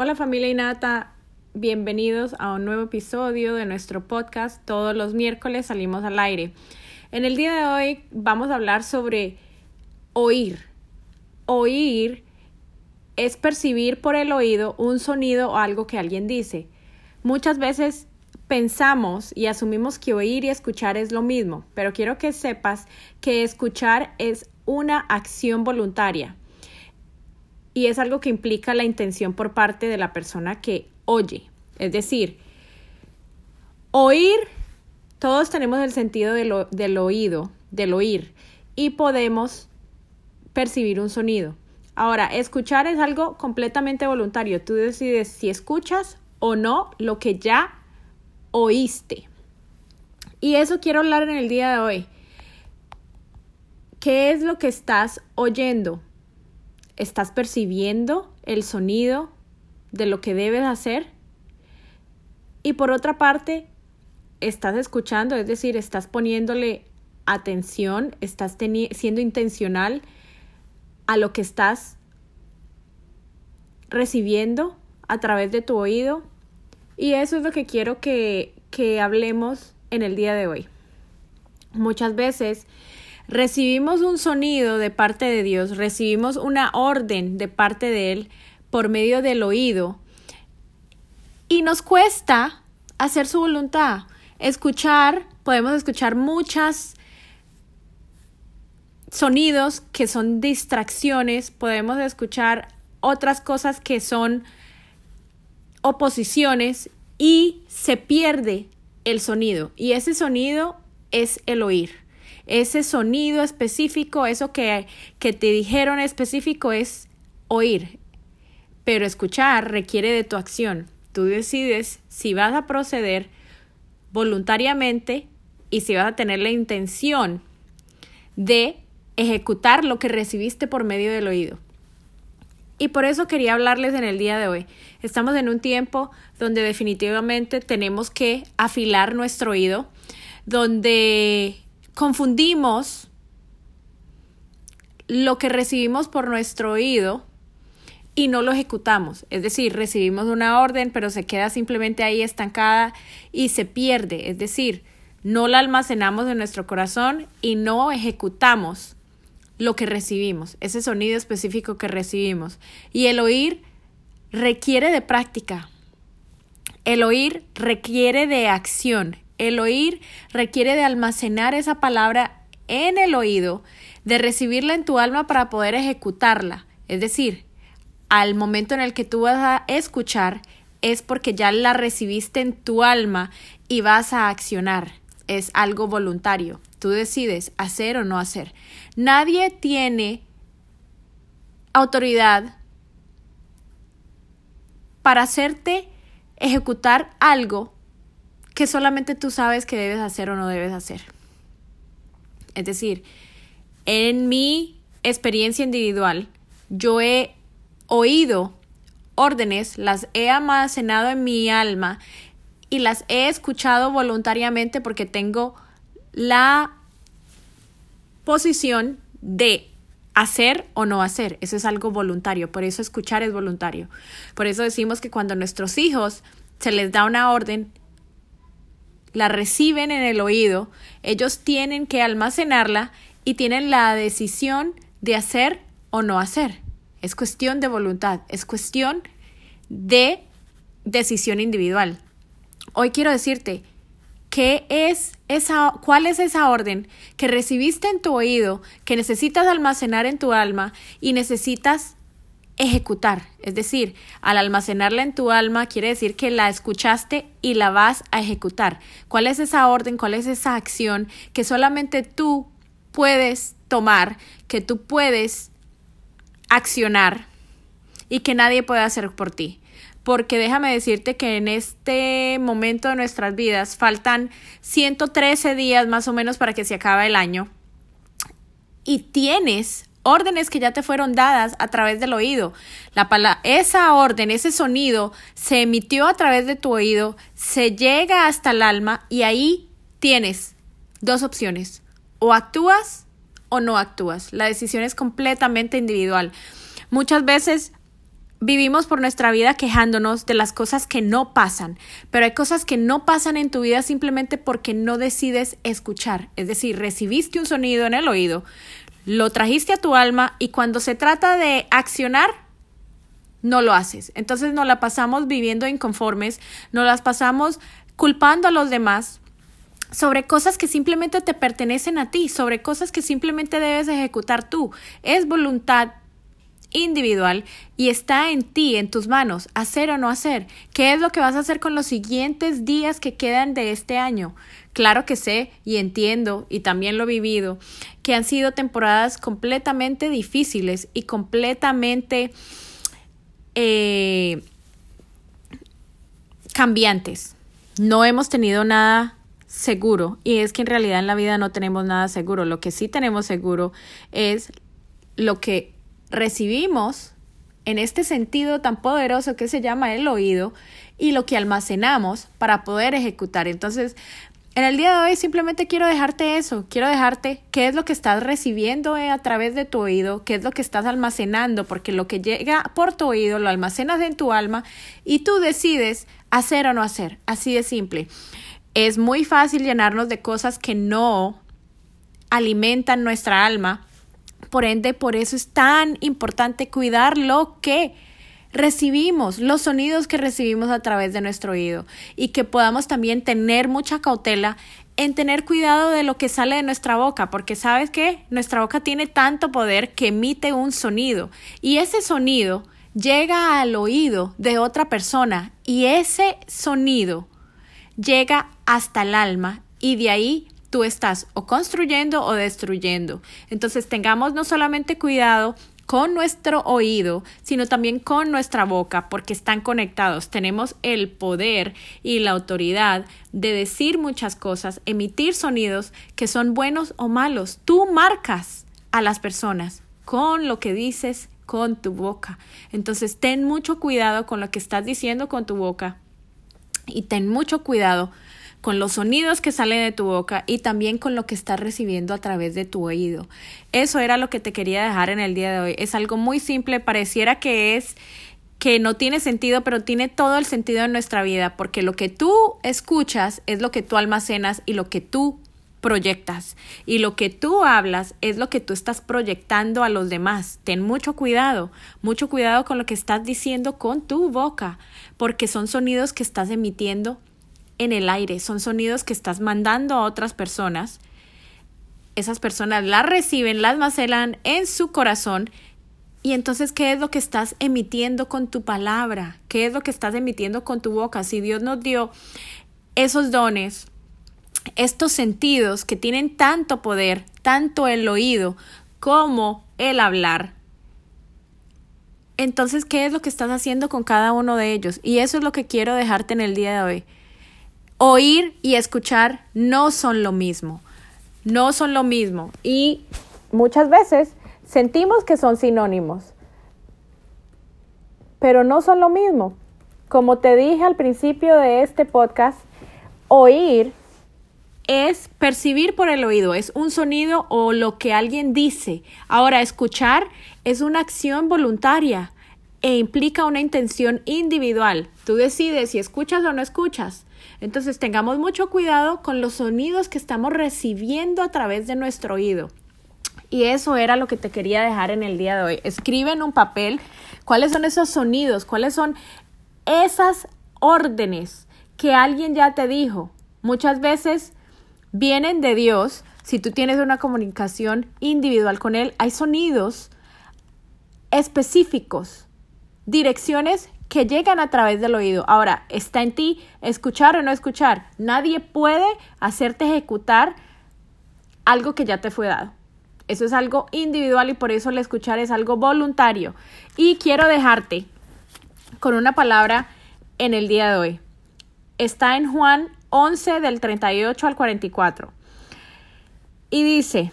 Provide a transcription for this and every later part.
Hola familia Inata, bienvenidos a un nuevo episodio de nuestro podcast. Todos los miércoles salimos al aire. En el día de hoy vamos a hablar sobre oír. Oír es percibir por el oído un sonido o algo que alguien dice. Muchas veces pensamos y asumimos que oír y escuchar es lo mismo, pero quiero que sepas que escuchar es una acción voluntaria y es algo que implica la intención por parte de la persona que oye. Es decir, oír, todos tenemos el sentido del oído, del oír, y podemos percibir un sonido. Ahora, escuchar es algo completamente voluntario. Tú decides si escuchas o no lo que ya oíste. Y eso quiero hablar en el día de hoy. ¿Qué es lo que estás oyendo? ¿Estás percibiendo el sonido de lo que debes hacer? Y por otra parte, estás escuchando, es decir, estás poniéndole atención, estás siendo intencional a lo que estás recibiendo a través de tu oído. Y eso es lo que quiero que, que hablemos en el día de hoy. Muchas veces recibimos un sonido de parte de Dios, recibimos una orden de parte de Él por medio del oído. Y nos cuesta hacer su voluntad. Escuchar, podemos escuchar muchas sonidos que son distracciones, podemos escuchar otras cosas que son oposiciones y se pierde el sonido. Y ese sonido es el oír ese sonido específico, eso que, que te dijeron específico es oír, pero escuchar requiere de tu acción. Tú decides si vas a proceder voluntariamente y si vas a tener la intención de ejecutar lo que recibiste por medio del oído. Y por eso quería hablarles en el día de hoy. Estamos en un tiempo donde definitivamente tenemos que afilar nuestro oído, donde confundimos lo que recibimos por nuestro oído y no lo ejecutamos. Es decir, recibimos una orden, pero se queda simplemente ahí estancada y se pierde. Es decir, no la almacenamos en nuestro corazón y no ejecutamos lo que recibimos, ese sonido específico que recibimos. Y el oír requiere de práctica. El oír requiere de acción. El oír requiere de almacenar esa palabra en el oído, de recibirla en tu alma para poder ejecutarla. Es decir, al momento en el que tú vas a escuchar es porque ya la recibiste en tu alma y vas a accionar. Es algo voluntario. Tú decides hacer o no hacer. Nadie tiene autoridad para hacerte ejecutar algo que solamente tú sabes que debes hacer o no debes hacer. Es decir, en mi experiencia individual, yo he oído órdenes, las he almacenado en mi alma y las he escuchado voluntariamente porque tengo la posición de hacer o no hacer. Eso es algo voluntario, por eso escuchar es voluntario. Por eso decimos que cuando a nuestros hijos se les da una orden, la reciben en el oído, ellos tienen que almacenarla y tienen la decisión de hacer o no hacer. Es cuestión de voluntad, es cuestión de decisión individual. Hoy quiero decirte qué es esa, cuál es esa orden que recibiste en tu oído, que necesitas almacenar en tu alma y necesitas ejecutar. Es decir, al almacenarla en tu alma quiere decir que la escuchaste y la vas a ejecutar. ¿Cuál es esa orden? ¿Cuál es esa acción que solamente tú puedes tomar, que tú puedes accionar y que nadie puede hacer por ti? Porque déjame decirte que en este momento de nuestras vidas faltan 113 días más o menos para que se acabe el año y tienes órdenes que ya te fueron dadas a través del oído. La esa orden, ese sonido se emitió a través de tu oído, se llega hasta el alma y ahí tienes dos opciones. O actúas o no actúas. La decisión es completamente individual. Muchas veces vivimos por nuestra vida quejándonos de las cosas que no pasan, pero hay cosas que no pasan en tu vida simplemente porque no decides escuchar. Es decir, recibiste un sonido en el oído, lo trajiste a tu alma y cuando se trata de accionar, no lo haces. Entonces nos la pasamos viviendo inconformes, nos las pasamos culpando a los demás sobre cosas que simplemente te pertenecen a ti, sobre cosas que simplemente debes ejecutar tú. Es voluntad individual y está en ti, en tus manos, hacer o no hacer. ¿Qué es lo que vas a hacer con los siguientes días que quedan de este año? Claro que sé y entiendo y también lo he vivido, que han sido temporadas completamente difíciles y completamente eh, cambiantes. No hemos tenido nada seguro y es que en realidad en la vida no tenemos nada seguro. Lo que sí tenemos seguro es lo que recibimos en este sentido tan poderoso que se llama el oído y lo que almacenamos para poder ejecutar. Entonces, en el día de hoy simplemente quiero dejarte eso, quiero dejarte qué es lo que estás recibiendo eh, a través de tu oído, qué es lo que estás almacenando, porque lo que llega por tu oído lo almacenas en tu alma y tú decides hacer o no hacer, así de simple. Es muy fácil llenarnos de cosas que no alimentan nuestra alma por ende, por eso es tan importante cuidar lo que recibimos, los sonidos que recibimos a través de nuestro oído. Y que podamos también tener mucha cautela en tener cuidado de lo que sale de nuestra boca, porque sabes que nuestra boca tiene tanto poder que emite un sonido. Y ese sonido llega al oído de otra persona y ese sonido llega hasta el alma y de ahí tú estás o construyendo o destruyendo. Entonces tengamos no solamente cuidado con nuestro oído, sino también con nuestra boca, porque están conectados. Tenemos el poder y la autoridad de decir muchas cosas, emitir sonidos que son buenos o malos. Tú marcas a las personas con lo que dices con tu boca. Entonces ten mucho cuidado con lo que estás diciendo con tu boca y ten mucho cuidado con los sonidos que salen de tu boca y también con lo que estás recibiendo a través de tu oído. Eso era lo que te quería dejar en el día de hoy. Es algo muy simple, pareciera que es que no tiene sentido, pero tiene todo el sentido en nuestra vida, porque lo que tú escuchas es lo que tú almacenas y lo que tú proyectas. Y lo que tú hablas es lo que tú estás proyectando a los demás. Ten mucho cuidado, mucho cuidado con lo que estás diciendo con tu boca, porque son sonidos que estás emitiendo en el aire, son sonidos que estás mandando a otras personas. Esas personas las reciben, las almacenan en su corazón. Y entonces, ¿qué es lo que estás emitiendo con tu palabra? ¿Qué es lo que estás emitiendo con tu boca? Si Dios nos dio esos dones, estos sentidos que tienen tanto poder, tanto el oído como el hablar, entonces, ¿qué es lo que estás haciendo con cada uno de ellos? Y eso es lo que quiero dejarte en el día de hoy. Oír y escuchar no son lo mismo. No son lo mismo. Y muchas veces sentimos que son sinónimos. Pero no son lo mismo. Como te dije al principio de este podcast, oír es percibir por el oído, es un sonido o lo que alguien dice. Ahora, escuchar es una acción voluntaria e implica una intención individual. Tú decides si escuchas o no escuchas. Entonces tengamos mucho cuidado con los sonidos que estamos recibiendo a través de nuestro oído. Y eso era lo que te quería dejar en el día de hoy. Escribe en un papel cuáles son esos sonidos, cuáles son esas órdenes que alguien ya te dijo. Muchas veces vienen de Dios. Si tú tienes una comunicación individual con Él, hay sonidos específicos, direcciones que llegan a través del oído. Ahora, está en ti escuchar o no escuchar. Nadie puede hacerte ejecutar algo que ya te fue dado. Eso es algo individual y por eso el escuchar es algo voluntario. Y quiero dejarte con una palabra en el día de hoy. Está en Juan 11 del 38 al 44. Y dice,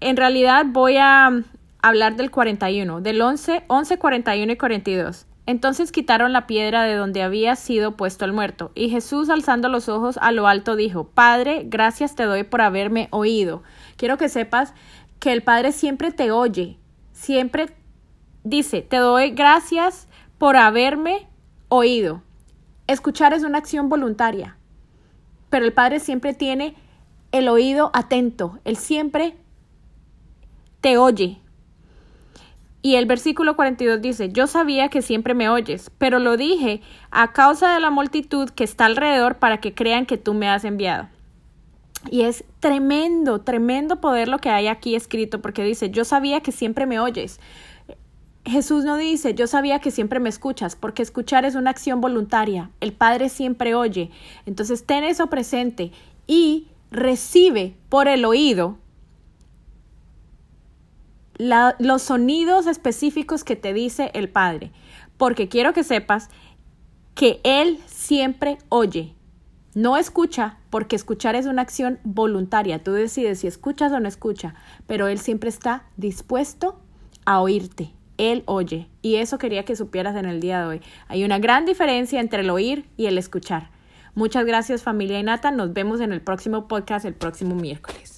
en realidad voy a hablar del 41, del 11, 11, 41 y 42. Entonces quitaron la piedra de donde había sido puesto el muerto, y Jesús alzando los ojos a lo alto dijo, Padre, gracias te doy por haberme oído. Quiero que sepas que el Padre siempre te oye, siempre dice, te doy gracias por haberme oído. Escuchar es una acción voluntaria, pero el Padre siempre tiene el oído atento, Él siempre te oye. Y el versículo 42 dice, yo sabía que siempre me oyes, pero lo dije a causa de la multitud que está alrededor para que crean que tú me has enviado. Y es tremendo, tremendo poder lo que hay aquí escrito, porque dice, yo sabía que siempre me oyes. Jesús no dice, yo sabía que siempre me escuchas, porque escuchar es una acción voluntaria. El Padre siempre oye. Entonces ten eso presente y recibe por el oído los sonidos específicos que te dice el Padre, porque quiero que sepas que Él siempre oye, no escucha, porque escuchar es una acción voluntaria, tú decides si escuchas o no escucha, pero Él siempre está dispuesto a oírte. Él oye. Y eso quería que supieras en el día de hoy. Hay una gran diferencia entre el oír y el escuchar. Muchas gracias familia Inata. Nos vemos en el próximo podcast el próximo miércoles.